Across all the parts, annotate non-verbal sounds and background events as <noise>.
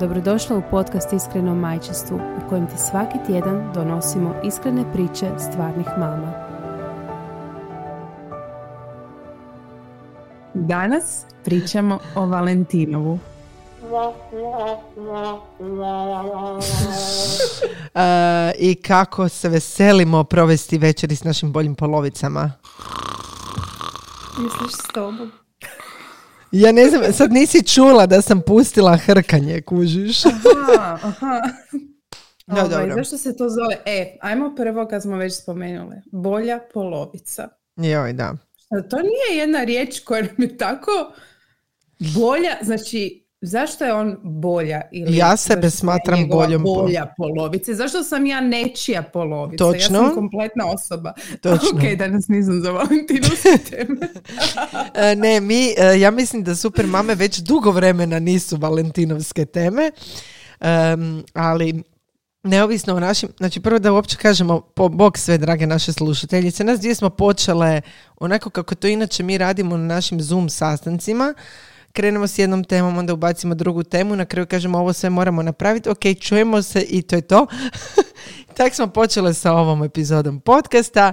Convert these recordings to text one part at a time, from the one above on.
Dobrodošla u podcast Iskreno majčinstvu u kojem ti svaki tjedan donosimo iskrene priče stvarnih mama. Danas pričamo o Valentinovu. <laughs> E, I kako se veselimo provesti večeri s našim boljim polovicama. Misliš s tobom? Ja ne znam, sad nisi čula da sam pustila hrkanje, kužiš. Aha, aha. <laughs> No, Ovaj, dobro. Zašto se to zove? E, ajmo prvo kad smo već spomenuli. Bolja polovica. Joj, da. To nije jedna riječ koja nam je tako bolja, znači zašto je on bolja? Ili Ja sebe smatram boljom bolja polovica. Zašto sam ja nečija polovica? Točno. Ja sam kompletna osoba. Točno. <laughs> Ok, danas nisam za Valentinovske <laughs> teme. Ne, mi, e, ja mislim da super mame već dugo vremena nisu valentinovske teme, Em, ali neovisno o našim, znači prvo da uopće kažemo po bok sve drage naše slušateljice, nas dvije smo počele onako kako to inače mi radimo na našim Zoom sastancima, krenemo s jednom temom, onda ubacimo drugu temu, na kraju kažemo ovo sve moramo napraviti, ok, čujemo se i to je to. <laughs> tak smo počele sa ovom epizodom podcasta.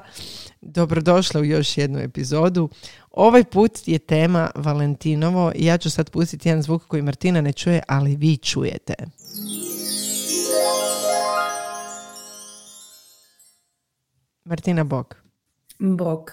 Dobrodošla u još jednu epizodu. Ovaj put je tema Valentinovo i ja ću sad pustiti jedan zvuk koji Martina ne čuje, ali vi čujete. Martina Bog. Bog.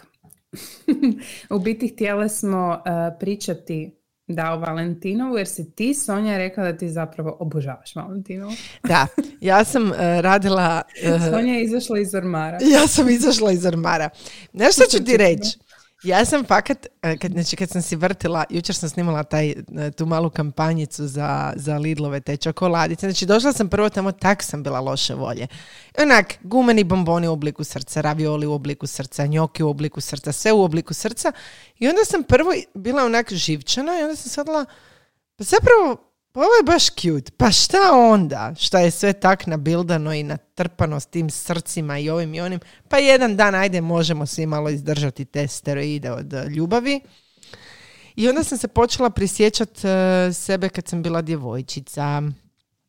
<laughs> U biti htjele smo uh, pričati da o Valentinovu, jer si ti, Sonja, rekla da ti zapravo obožavaš Valentinovu. Da, ja sam eh, radila... eh, Sonja je izašla iz ormara. ja sam izašla iz ormara. Znaš što ću ti <laughs> reći? Ja sam fakat, eh, kad, znači kad sam si vrtila, jučer sam snimala taj, eh, tu malu kampanjicu za, za Lidlove te čokoladice. Znači došla sam prvo tamo, tak sam bila loše volje. Onak, gumeni bomboni u obliku srca, ravioli u obliku srca, njoki u obliku srca, sve u obliku srca. I onda sam prvo bila onak živčana i onda sam sadala, pa zapravo, pa ovo je baš cute. Pa šta onda? Šta je sve tak nabildano i natrpano s tim srcima i ovim i onim. Pa jedan dan, ajde, možemo svi malo izdržati te steroide od eh, ljubavi. I onda sam se počela prisjećati sebe kad sam bila djevojčica.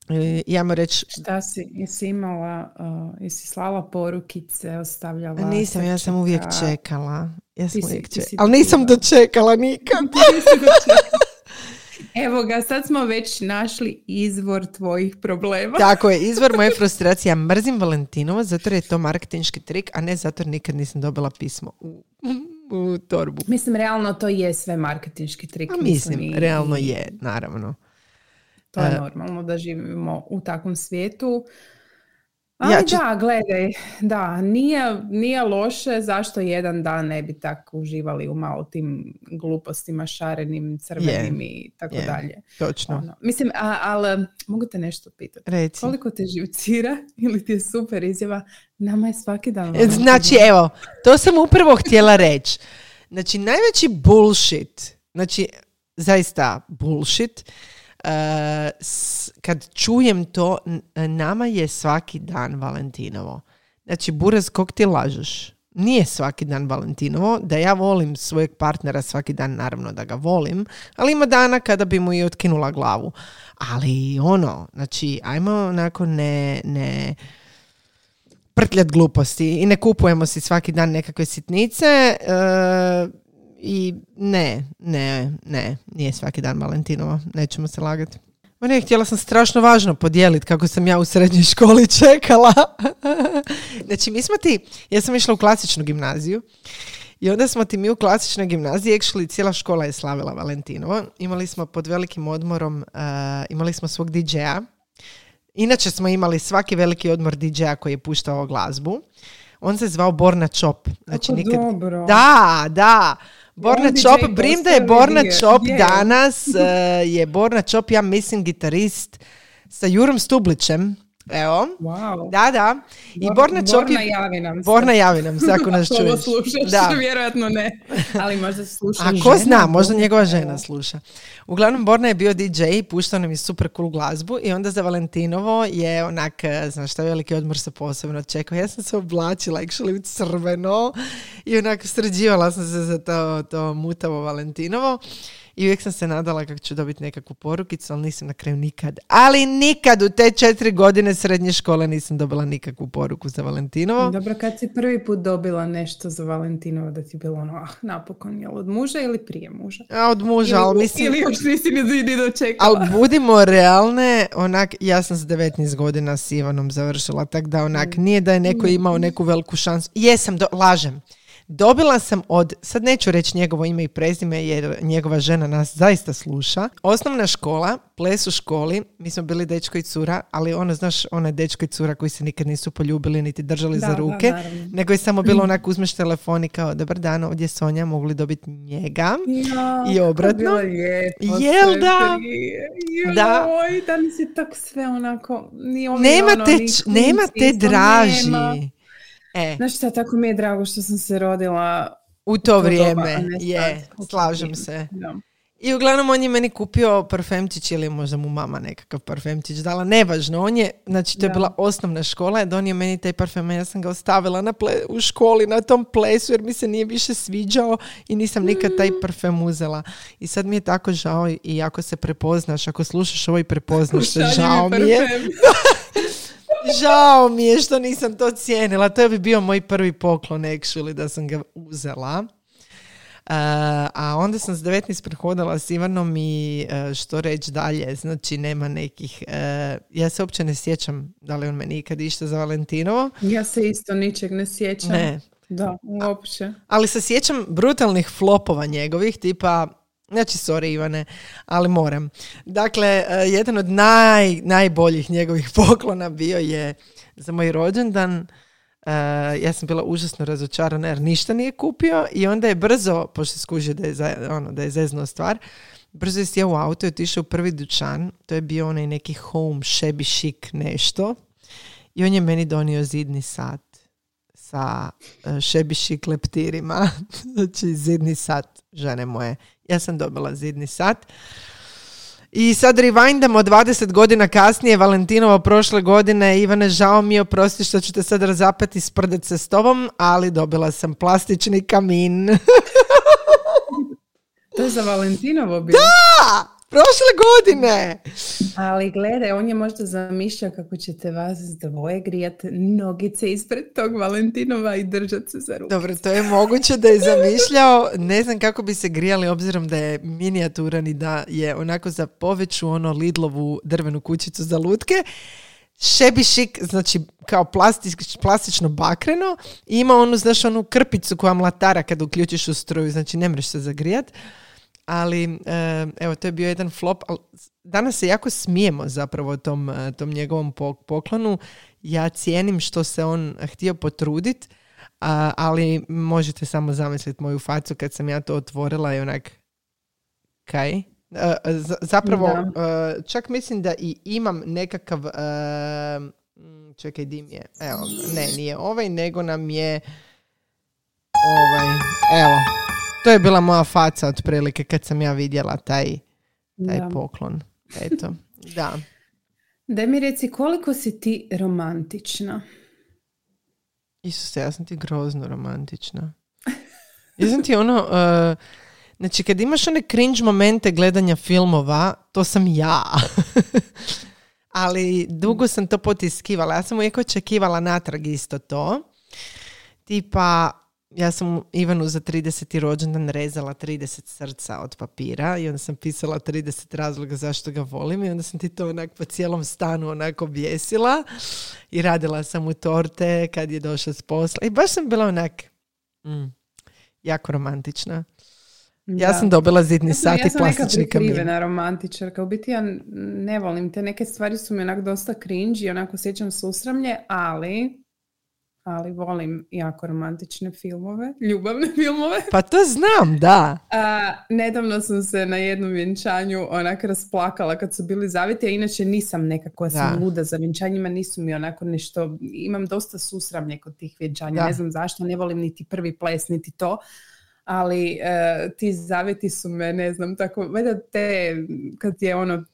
E, ja mu reći, Šta si, jesi imala, uh, jesi slala porukice, ostavljala nisam, ja sam uvijek čekala. Ja sam Ti uvijek ti si čekala. Ali nisam dočekala nikad. <laughs> Evo ga, sad smo već našli izvor tvojih problema. Tako je, izvor moje frustracije. Ja mrzim Valentinovo zato jer je to marketinški trik, a ne zato jer nikad nisam dobila pismo u, u torbu. Mislim, realno to je sve marketinški trik. A mislim, i- realno je, naravno. To je E, normalno da živimo u takvom svijetu. Ali Ja ću- da, gledaj, da, nije, nije loše zašto jedan dan ne bi tako uživali u malo tim glupostima, šarenim, crvenim i tako je. dalje. Točno. Ono, mislim, a, ali mogu te nešto pitati. Reci. Koliko te živcira <laughs> ili ti je super izjava, nama je svaki dan Valentinovo. Znači, evo, to sam upravo htjela reći. Znači, najveći bullshit, znači, zaista bullshit, kad čujem to, nama je svaki dan Valentinovo. Znači, buraz, kog ti lažeš? Nije svaki dan Valentinovo, da ja volim svojeg partnera svaki dan, naravno da ga volim, ali ima dana kada bi mu i otkinula glavu. Ali ono, znači, ajmo onako ne, ne, prtljat gluposti i ne kupujemo si svaki dan nekakve sitnice e, i ne, ne, ne, nije svaki dan Valentinova, nećemo se lagati. Ma ne, htjela sam strašno važno podijeliti kako sam ja u srednjoj školi <laughs> čekala. znači, mi smo ti, ja sam išla u klasičnu gimnaziju i onda smo ti mi u klasičnoj gimnaziji, actually cijela škola je slavila Valentinovo. Imali smo pod velikim odmorom, e, imali smo svog DJ-a, Inače smo imali svaki veliki odmor DJ-a koji je puštao glazbu. On se zvao Borna Chop. Znači, nikad... dobro. Da, da. Borna Chop, prim da je Borna Chop je. danas, eh, je Borna Chop, ja mislim, gitarist sa Jurom Stublićem. Evo. Wow. Da, da. I Bor- Borna Čoki... Borna javi nam se. Borna javi nam se ako <laughs> nas Ako čuješ. slušaš, Da. vjerojatno ne. Ali možda sluša A ko žena, zna, možda Borna. njegova žena sluša. Uglavnom, Borna je bio DJ i puštao nam je super cool glazbu i onda za Valentinovo je onak, e, znaš šta, veliki odmor se posebno čekao. Ja sam se oblačila actually u crveno i onak sređivala sam se za to, to mutavo Valentinovo. I uvijek sam se nadala kako ću dobiti nekakvu porukicu, ali nisam na kraju nikad. Ali nikad u te četiri godine srednje škole nisam dobila nikakvu poruku za Valentinovo. Dobro, kad si prvi put dobila nešto za Valentinovo da ti je bilo ono, ah, napokon, jel od muža ili prije muža? A od muža, ili, ali mislim... ili još nisi ni, dočekala. Ali budimo realne, onak, ja sam s 19 godina s Ivanom završila, tako da onak, nije da je neko imao neku veliku šansu. Jesam, do, lažem. Dobila sam od, sad neću reći njegovo ime i prezime jer njegova žena nas zaista sluša. Osnovna škola, ples u školi, mi smo bili dečko i cura, ali ono, znaš, ona dečko i cura koji se nikad nisu poljubili niti držali Da, za da, ruke, naravno. nego je samo bilo <clears throat> onako uzmeš telefon i kao, dobar dan, ovdje je Sonja, mogli dobiti njega. Ja, I obratno. Lijepo Jel da? Da. Joj, danas je tak sve onako, ni ovo, ni Nema ono, te, nema te draži. nema. E, Znaš šta, tako mi je drago što sam se rodila u to doba, vrijeme, a ne sad. je, slažem se. da. I uglavnom on je meni kupio parfemčić ili možda mu mama nekakav parfemčić dala, nevažno. On je, znači to je Da. bila osnovna škola, je donio meni taj parfem, ja sam ga ostavila na ple, u školi na tom plesu jer mi se nije više sviđao i nisam nikad taj parfem uzela. I sad mi je tako žao i ako se prepoznaš, ako slušaš ovo i prepoznaš se, žao mi je. <laughs> Žao mi je što nisam to cijenila. To bi bio moj prvi poklon actually da sam ga uzela. Uh, a onda sam s 19 prehodala s Ivanom i uh, što reći dalje, znači nema nekih, uh, ja se uopće ne sjećam da li on meni ikad išta za Valentinovo, Ja se isto ničeg ne sjećam. ne, Da, uopće. ali se sjećam brutalnih flopova njegovih, tipa, znači sorry Ivane, ali moram. Dakle, uh, jedan od naj, najboljih njegovih <laughs> poklona bio je za moj rođendan, Uh, ja sam bila užasno razočarana jer ništa nije kupio i onda je brzo, pošto skuži da je, za, ono, da je zeznuo stvar, brzo je sjeo u auto i otišao u prvi dućan, to je bio onaj neki home, shabby chic nešto i on je meni donio zidni sat sa shabby chic leptirima, <laughs> znači zidni sat žene moje. Ja sam dobila zidni sat. I sad rewindamo 20 godina kasnije, Valentinovo prošle godine, Ivane, žao mi je, oprosti što ću te sad razapeti i sprdat se s tobom, ali dobila sam plastični kamin. <laughs> To je za Valentinovo bilo. A, prošle godine! Ali gledaj, on je možda zamišljao kako ćete vas dvoje grijati nogice ispred tog Valentinova i držati se za ruku. Dobro, to je moguće da je zamišljao, ne znam kako bi se grijali obzirom da je minijaturan i da je onako za poveću ono Lidlovu drvenu kućicu za lutke. Šebi šik, znači kao plastič, plastično bakreno i ima onu, znaš, onu krpicu koja mlatara kad uključiš u struju, znači ne mreš se zagrijat. Ali, e, evo, to je bio jedan flop. ali danas se jako smijemo zapravo tom, e, tom njegovom pok- poklonu. Ja cijenim što se on htio potrudit, a, ali možete samo zamisliti moju facu kad sam ja to otvorila i onak, kaj? E, zapravo, e, čak mislim da i imam nekakav, čekaj, dim je, evo, ne, nije ovaj, nego nam je ovaj, evo, to je bila moja faca otprilike kad sam ja vidjela taj, taj Da. poklon. Eto, <laughs> da. Daj mi reci koliko si ti romantična? Isuse, ja sam ti grozno romantična. Ja sam ti ono, uh, znači kad imaš one cringe momente gledanja filmova, to sam ja. <laughs> Ali dugo sam to potiskivala. Ja sam uvijek očekivala natrag isto to. Tipa, ja sam Ivanu za 30. rođendan rezala 30 srca od papira i onda sam pisala 30 razloga zašto ga volim i onda sam ti to onak po cijelom stanu onako bijesila i radila sam u torte kad je došao s posla i baš sam bila onak mm, jako romantična. Ja Da. sam dobila zidni Ja sam, sat ja i sam neka plastični kamin. prikrivena romantičarka. U biti ja ne volim te neke stvari su mi onak dosta cringe i onako sjećam susramlje, ali ali volim jako romantične filmove, ljubavne <laughs> filmove. Pa to znam, da. A, nedavno sam se na jednom vjenčanju onak rasplakala kad su bili zaviti, a inače nisam nekako, sam luda za vjenčanjima, nisu mi onako nešto, imam dosta susramlje kod tih vjenčanja, ne znam zašto, ne volim niti prvi ples, niti to, ali e, ti zavjeti su me, ne znam, tako, valjda te, kad je ono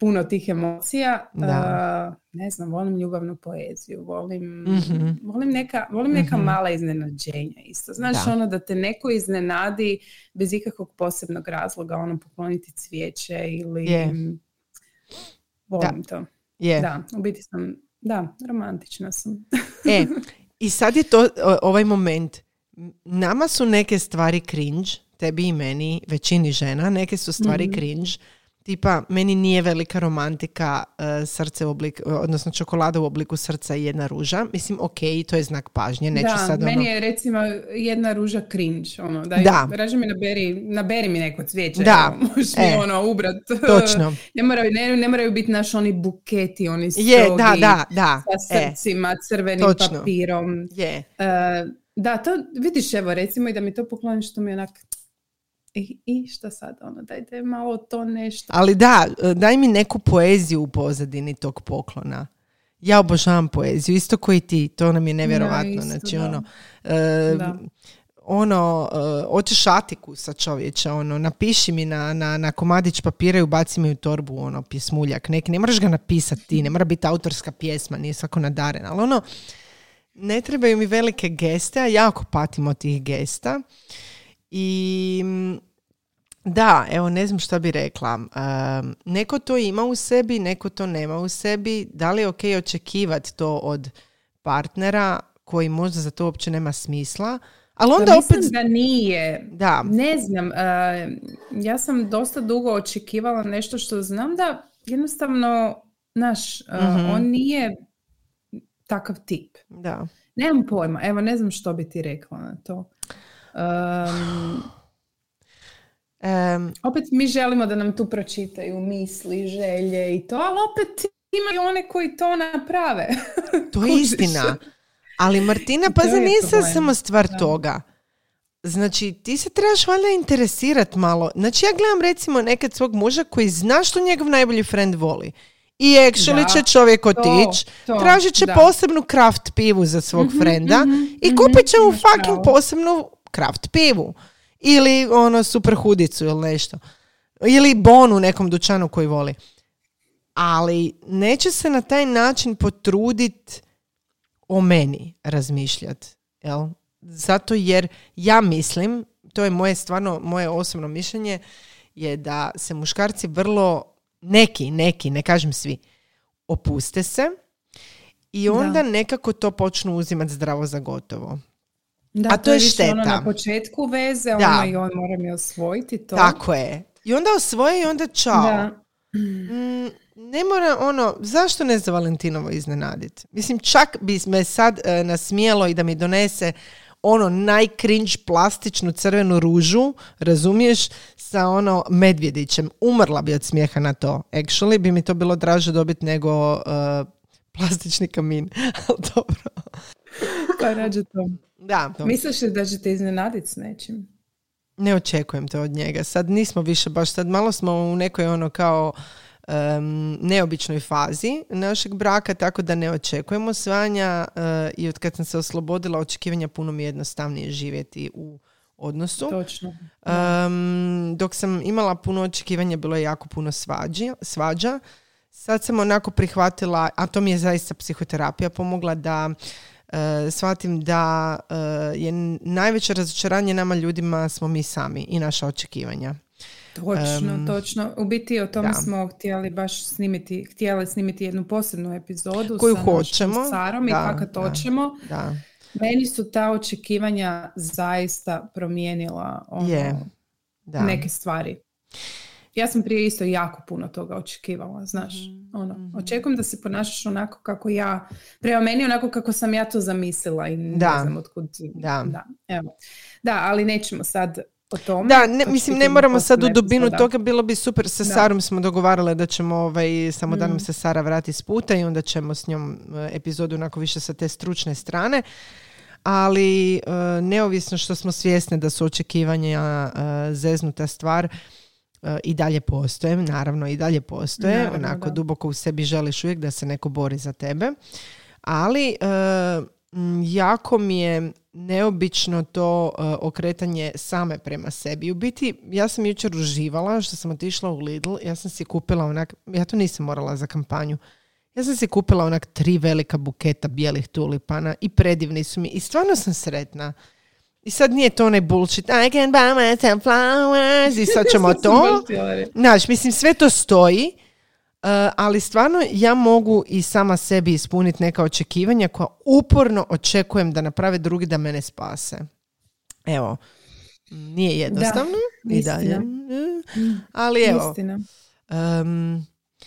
puno tih emocija. Da. ne znam, volim ljubavnu poeziju, volim, mm volim neka, volim neka mm mala iznenađenja isto. Znaš, ono da te neko iznenadi bez ikakvog posebnog razloga, ono pokloniti cvijeće ili... Yeah. Volim to. Yeah. Da, u biti sam, da, romantična sam. e, <laughs> i sad je to ovaj moment. Nama su neke stvari cringe, tebi i meni, većini žena, neke su stvari mm cringe tipa meni nije velika romantika uh, srce u oblik, odnosno čokolada u obliku srca i jedna ruža. Mislim, ok, to je znak pažnje. Neću da, sad meni ono... je recimo jedna ruža cringe. Ono, daj, da. Raži mi naberi, naberi mi neko cvijeće. Da. Možeš e, mi ono ubrat. Točno. <laughs> ne, moraju, ne, ne moraju biti naš oni buketi, oni strogi. Je, da, da, da. Sa e, srcima, e, crvenim točno. papirom. Je. Uh, da, to vidiš evo recimo i da mi to pokloniš što mi onak i, I šta sad, ono, dajte malo to nešto. Ali da, daj mi neku poeziju u pozadini tog poklona. Ja obožavam poeziju, isto koji ti, to nam je nevjerovatno. znači, ono, e, ono, uh, hoćeš atiku sa čovječa, ono, napiši mi na, na, na komadić papira i ubaci mi u torbu, ono, pjesmuljak neki, ne moraš ga napisati ti, ne mora biti autorska pjesma, nije svako nadaren, ali ono, ne trebaju mi velike geste, a jako patim od tih gesta. I da, evo ne znam što bi rekla. neko to ima u sebi, neko to nema u sebi. Da li je ok očekivati to od partnera koji možda za to uopće nema smisla? Ali onda pa opet... da nije. Da. Ne znam. ja sam dosta dugo očekivala nešto što znam da jednostavno, naš, mhm. on nije takav tip. Da. Nemam pojma. Evo, ne znam što bi ti rekla na to. Um, um, opet mi želimo da nam tu pročitaju misli, želje i to, ali opet imaju one koji to naprave. To je <laughs> istina. Ali Martina, pa za nije samo stvar toga. Znači, ti se trebaš valjda interesirati malo. Znači, ja gledam recimo nekad svog muža koji zna što njegov najbolji friend voli. I actually će čovjek otići, tražit će posebnu kraft pivu za svog mm frenda mhm, i kupit će mu fucking posebnu kraft pivu. Ili ono super hudicu ili nešto. Ili bon u nekom dućanu koji voli. Ali neće se na taj način potrudit o meni razmišljati. Jel? Zato jer ja mislim, to je moje stvarno, moje osobno mišljenje, je da se muškarci vrlo, neki, neki, ne kažem svi, opuste se i onda nekako to počnu uzimati zdravo za gotovo. Da, A to, je ono šteta. Ono na početku veze, da. ono i on mora mi osvojiti to. Tako je. I onda osvoji i onda čao. Da. Mm, ne mora ono, zašto ne za Valentinovo iznenaditi? Mislim, čak bi me sad e, nasmijelo i da mi donese ono najkrinč plastičnu crvenu ružu, razumiješ, sa ono medvjedićem. Umrla bi od smijeha na to. Actually bi mi to bilo draže dobiti nego uh, plastični kamin. <laughs> Ali dobro. pa rađe to. Da. Misliš li da ćete iznenaditi s nečim? Ne očekujem to od njega. Sad nismo više baš, sad malo smo u nekoj ono kao um, neobičnoj fazi našeg braka, tako da ne očekujemo svanja uh, i od kad sam se oslobodila očekivanja puno mi je jednostavnije živjeti u odnosu. Točno. Um, dok sam imala puno očekivanja, bilo je jako puno svađi, svađa. Sad sam onako prihvatila, a to mi je zaista psihoterapija pomogla da uh, shvatim da uh, je najveće razočaranje nama ljudima smo mi sami i naša očekivanja. Točno, točno. U biti o tome smo htjeli baš snimiti, htjeli snimiti jednu posebnu epizodu koju sa hoćemo Sarom i fakat hoćemo. Da. Meni su ta očekivanja zaista promijenila ono, da. neke stvari. Ja sam prije isto jako puno toga očekivala, znaš. mm Ono, mhm. očekujem da se ponašaš onako kako ja, prema meni onako kako sam ja to zamislila i ne da. znam otkud. Da. Da, evo. da, ali nećemo sad o tome. Da, ne, mislim, ne moramo sad u dubinu toga, bilo bi super, sa Sarom smo dogovarale da ćemo ovaj, samo da nam mm. se Sara vrati s puta i onda ćemo s njom eh, epizodu onako više sa te stručne strane. Ali eh, neovisno što smo svjesni da su očekivanja uh, zeznuta stvar, i dalje postoje, naravno i dalje postoje, onako duboko u sebi želiš uvijek da se neko bori za tebe, ali jako mi je neobično to uh, okretanje same prema sebi. U biti, ja sam jučer uživala što sam otišla u Lidl, ja sam si kupila onak, ja to nisam morala za kampanju, ja sam si kupila onak tri velika buketa bijelih tulipana i predivni su mi i stvarno sam sretna. I sad nije to onaj bullshit, I can buy myself flowers i sad ćemo <laughs> to. Znaš, mislim, sve to stoji, Uh, ali stvarno ja mogu i sama sebi ispuniti neka očekivanja koja uporno očekujem da naprave drugi da mene spase. Evo, nije jednostavno da, i dalje. Ali evo. Istina.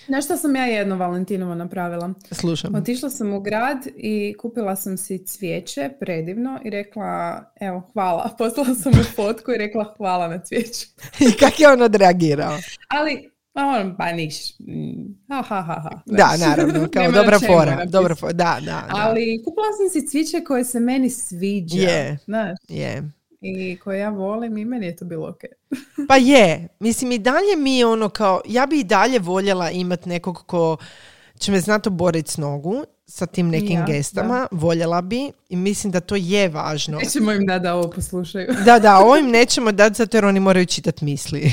Um, Nešto sam ja jedno Valentinovo napravila. Slušam. Otišla sam u grad i kupila sam si cvijeće, predivno, i rekla, evo, hvala. <laughs> Poslala sam mu fotku i rekla hvala na cvijeću. <laughs> I kako je on odreagirao? Ali a on, pa niš. Ha, ha, ha, ha. Da, naravno, <laughs> kao dobra fora. Dobra fora, da, da, Ali kupila sam si cviće koje se meni sviđa. Je, znaš? je. I koje ja volim i meni je to bilo ok. <laughs> pa je. Mislim, i dalje mi ono kao, ja bi i dalje voljela imat nekog ko će me znati oboriti s nogu sa tim nekim gestama, voljela bi i mislim da to je važno. Nećemo im da da ovo poslušaju. <laughs> da, da, ovo im nećemo dati zato jer oni moraju čitati misli.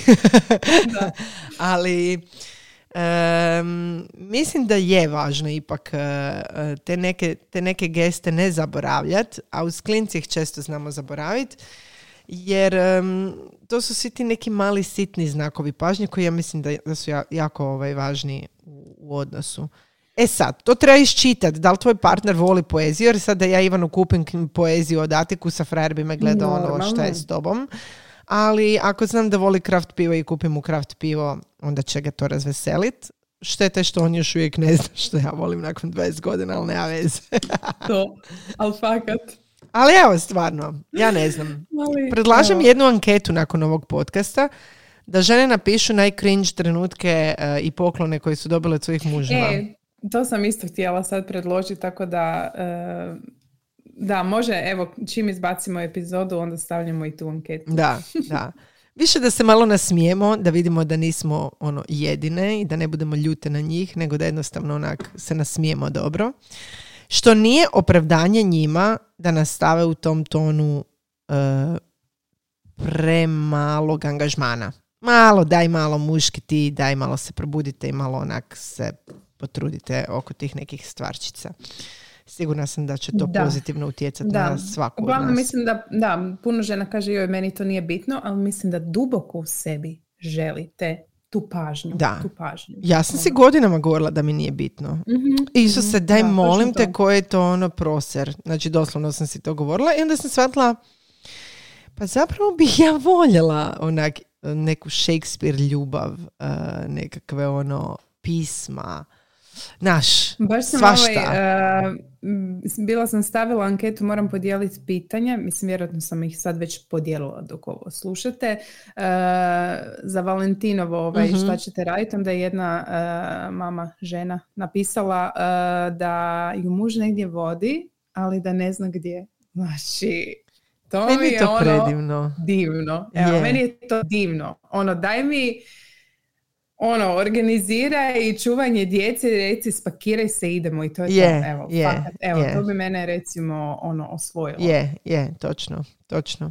da. <laughs> Ali mislim da je važno ipak uh, te, neke, te neke geste ne zaboravljati, a u sklinci ih često znamo zaboraviti jer to su svi ti neki mali sitni znakovi pažnje koji ja mislim da, da su jako ovaj, važni u, u odnosu. E sad, to treba iščitati. Da li tvoj partner voli poeziju? Jer sad da ja Ivanu kupim poeziju od Atikusa, frajer bi me gledao ono šta je s tobom. Ali ako znam da voli kraft pivo i kupim mu kraft pivo, onda će ga to razveselit. Štete što on još uvijek ne zna što ja volim nakon 20 godina, ali nema veze. <laughs> to, ali fakat. Ali evo, stvarno, ja ne znam. Predlažem jednu anketu nakon ovog podcasta da žene napišu najcringe trenutke uh, i poklone koje su dobile od svojih muževa. E, to sam isto htjela sad predložiti, tako da uh, da, može, evo, čim izbacimo epizodu, onda stavljamo i tu anketu. Da, da. Više da se malo nasmijemo, da vidimo da nismo ono jedine i da ne budemo ljute na njih, nego da jednostavno onak se nasmijemo dobro. Što nije opravdanje njima da nastave u tom tonu uh, premalog angažmana. Malo, daj malo muški ti, daj malo se probudite i malo onak se potrudite oko tih nekih stvarčica. Sigurna sam da će to pozitivno utjecati na svaku Uglavnom, od nas. mislim da, da, puno žena kaže joj, meni to nije bitno, ali mislim da duboko u sebi želite tu pažnju. Da. Tu pažnju. Ja sam si godinama govorila da mi nije bitno. Mm-hmm. Isuse, mhm. daj molim te ko je to ono proser. Znači, doslovno sam si to govorila i onda sam shvatila pa zapravo bih ja voljela onak neku Shakespeare ljubav, uh, nekakve ono pisma, naš, Baš sam svašta. Ovaj, bila sam stavila anketu, moram podijeliti pitanja, mislim vjerojatno sam ih sad već podijelila dok ovo slušate. Uh, za Valentinovo ovaj, uh šta ćete raditi, onda je jedna uh, mama, žena napisala da ju muž negdje vodi, ali da ne zna gdje. Znači, to meni mi je to ono predivno. divno. Evo, meni je to divno. Ono, daj mi ono, organizira i čuvanje djece, reci spakiraj se, idemo i to je to. Evo, evo to bi mene recimo ono osvojilo. Je, je, točno, točno.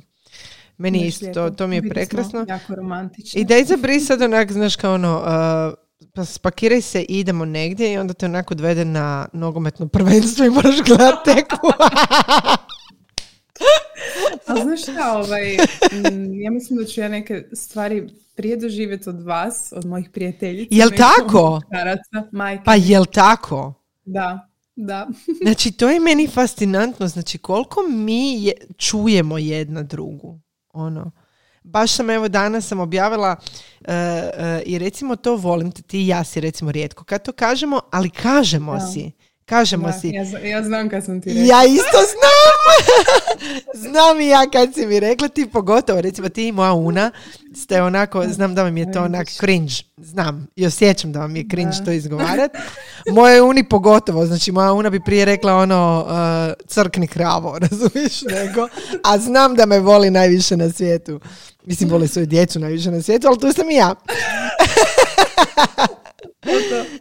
Meni isto, to, to mi je prekrasno. Jako romantično. I da izabri sad onak, znaš kao ono, uh, pa spakiraj se i idemo negdje i onda te onako odvede na nogometno prvenstvo i moraš gledati teku. <laughs> A znaš šta, ovaj, ja mislim da ću ja neke stvari prije doživjeti od vas, od mojih prijateljica. Jel tako? majke. Pa jel tako? Da, da. <laughs> znači, to je meni fascinantno. Znači, koliko mi je, čujemo jedna drugu. Ono. Baš sam, evo, danas sam objavila uh, uh, i recimo to volim, ti i ja si recimo rijetko kad to kažemo, ali kažemo si. Kažemo si... Ja, ja znam kad sam ti rekla. Ja isto znam! <laughs> znam i ja kad si mi rekla, ti pogotovo, recimo ti i moja Una, ste onako, znam da vam je to onak cringe, znam i osjećam da vam je cringe to izgovarat. Moje Uni pogotovo, znači moja Una bi prije rekla ono uh, crkni kravo, <laughs> razumiješ, nego, a znam da me voli najviše na svijetu. Mislim, voli svoju djecu najviše na svijetu, ali tu sam i ja. <laughs>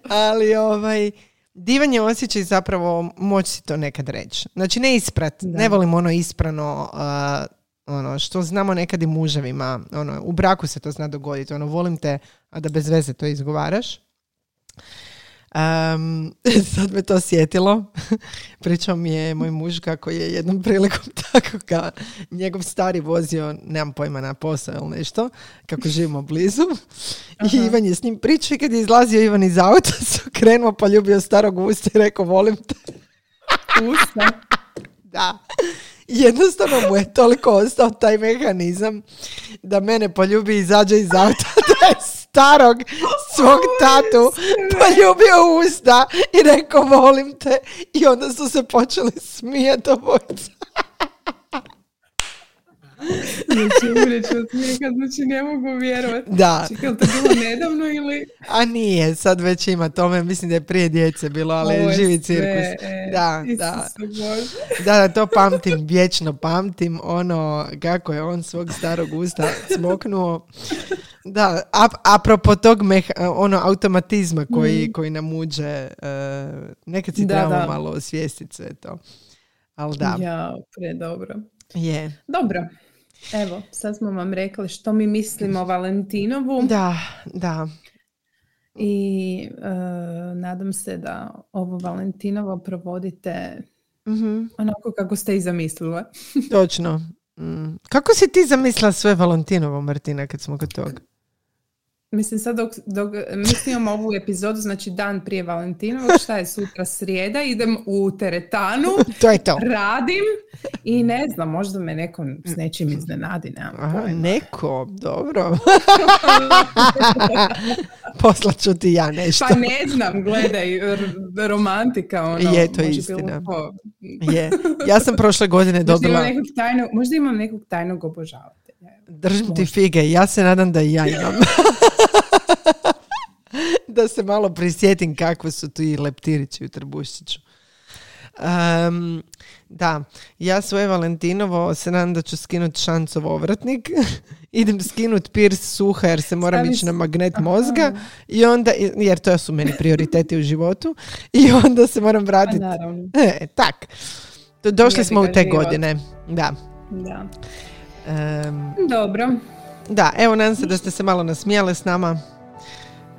ali ovaj divan je osjećaj zapravo moći si to nekad reći. Znači ne isprat, ne volim ono isprano, uh, ono što znamo nekad i muževima, ono, u braku se to zna dogoditi, ono volim te, a da bez veze to izgovaraš. Um, <laughs> sad me to sjetilo. <laughs> Pričao mi je moj muž kako je jednom prilikom <laughs> tako ga njegov stari vozio, nemam pojma na posao ili nešto, kako živimo blizu. I Ivan je s njim pričao i kad je izlazio Ivan iz auta, su krenuo pa ljubio starog usta i rekao volim te. Usta? da jednostavno mu je toliko ostao taj mehanizam da mene poljubi i izađe iz auta da je starog svog tatu poljubio usta i rekao volim te i onda su se počeli smijeti. <laughs> Znači, od smijeha, znači ne mogu vjerovati. Da. Čekaj, to bilo nedavno ili... A nije, sad već ima tome, mislim da je prije djece bilo, ali je živi cirkus. E, da, da. da, da, to pamtim, vječno pamtim, ono, kako je on svog starog usta smoknuo. Da, a, apropo tog meha, ono automatizma koji, mm. koji nam uđe, uh, nekad si da, trebamo malo osvijestiti sve to. Ali da. Ja, pre dobro. Je. Dobro. Evo, sad smo vam rekli što mi mislimo o Valentinovu. Da, da. I uh, nadam se da ovo Valentinovo provodite mm onako kako ste i zamislile. <laughs> Točno. Mm. Kako si ti zamislila sve Valentinovo, Martina, kad smo kod toga? Mislim sad dok, dok mislim ovu epizodu, znači dan prije Valentinovog, šta je sutra srijeda, idem u teretanu, <laughs> to je to. radim i ne znam, možda me neko s nečim iznenadi, nemam Aha, Neko, dobro. <laughs> <laughs> Poslaću ti ja nešto. Pa ne znam, gledaj, romantika, ono. Je, to istina. je. Ja sam prošle godine dobila... Možda imam nekog tajnog, možda imam nekog tajnog obožavatelja. Držim ti fige, ja se nadam da i ja imam. <laughs> da se malo prisjetim kakve su tu i leptirići u Trbušiću. Um, da, ja svoje Valentinovo se nadam da ću skinuti šancov ovratnik. <laughs> Idem skinut pirs suha jer se moram ići na magnet mozga i onda, jer to su meni prioriteti u životu i onda se moram vratiti. <laughs> E, tak. Došli smo u te godine. Da. Da. Dobro. Da, evo nadam se da ste se malo nasmijale s nama.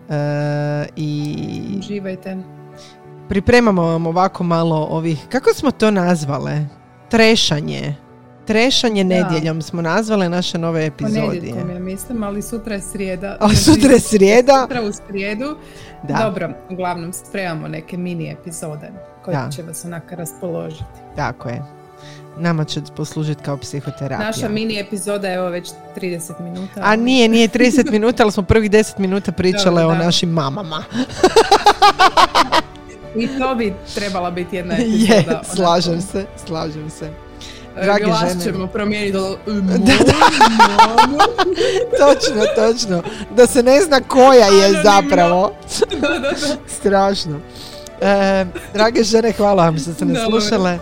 E, I... Uživajte. Pripremamo vam ovako malo ovih, kako smo to nazvale? Trešanje. Trešanje nedjeljom smo nazvale naše nove epizode. Ponedjeljkom ja mislim, ali sutra je srijeda. Ali sutra je srijeda. <laughs> Sutra u srijedu. Da. Dobro, uglavnom spremamo neke mini epizode koje će vas onako raspoložiti. Tako je nama će poslužiti kao psihoterapija. Naša mini epizoda je ovo već 30 minuta. A nije, nije 30 <laughs> minuta, ali smo prvih 10 minuta pričale o našim mamama. I to bi trebala biti jedna <laughs> epizoda. Je, slažem se, slažem se. E, Drage Glas žene. ćemo promijeniti do... <laughs> da, točno, točno. Da se ne zna koja je zapravo. Strašno. E, drage žene, hvala vam što ste ne slušale.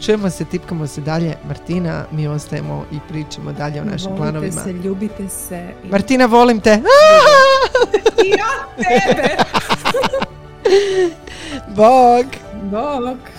Čujemo se, tipkamo se dalje. Martina, mi ostajemo i pričamo dalje o našim volite planovima. se, ljubite se. Martina, volim te. <laughs> I ja tebe. Bog. Bog.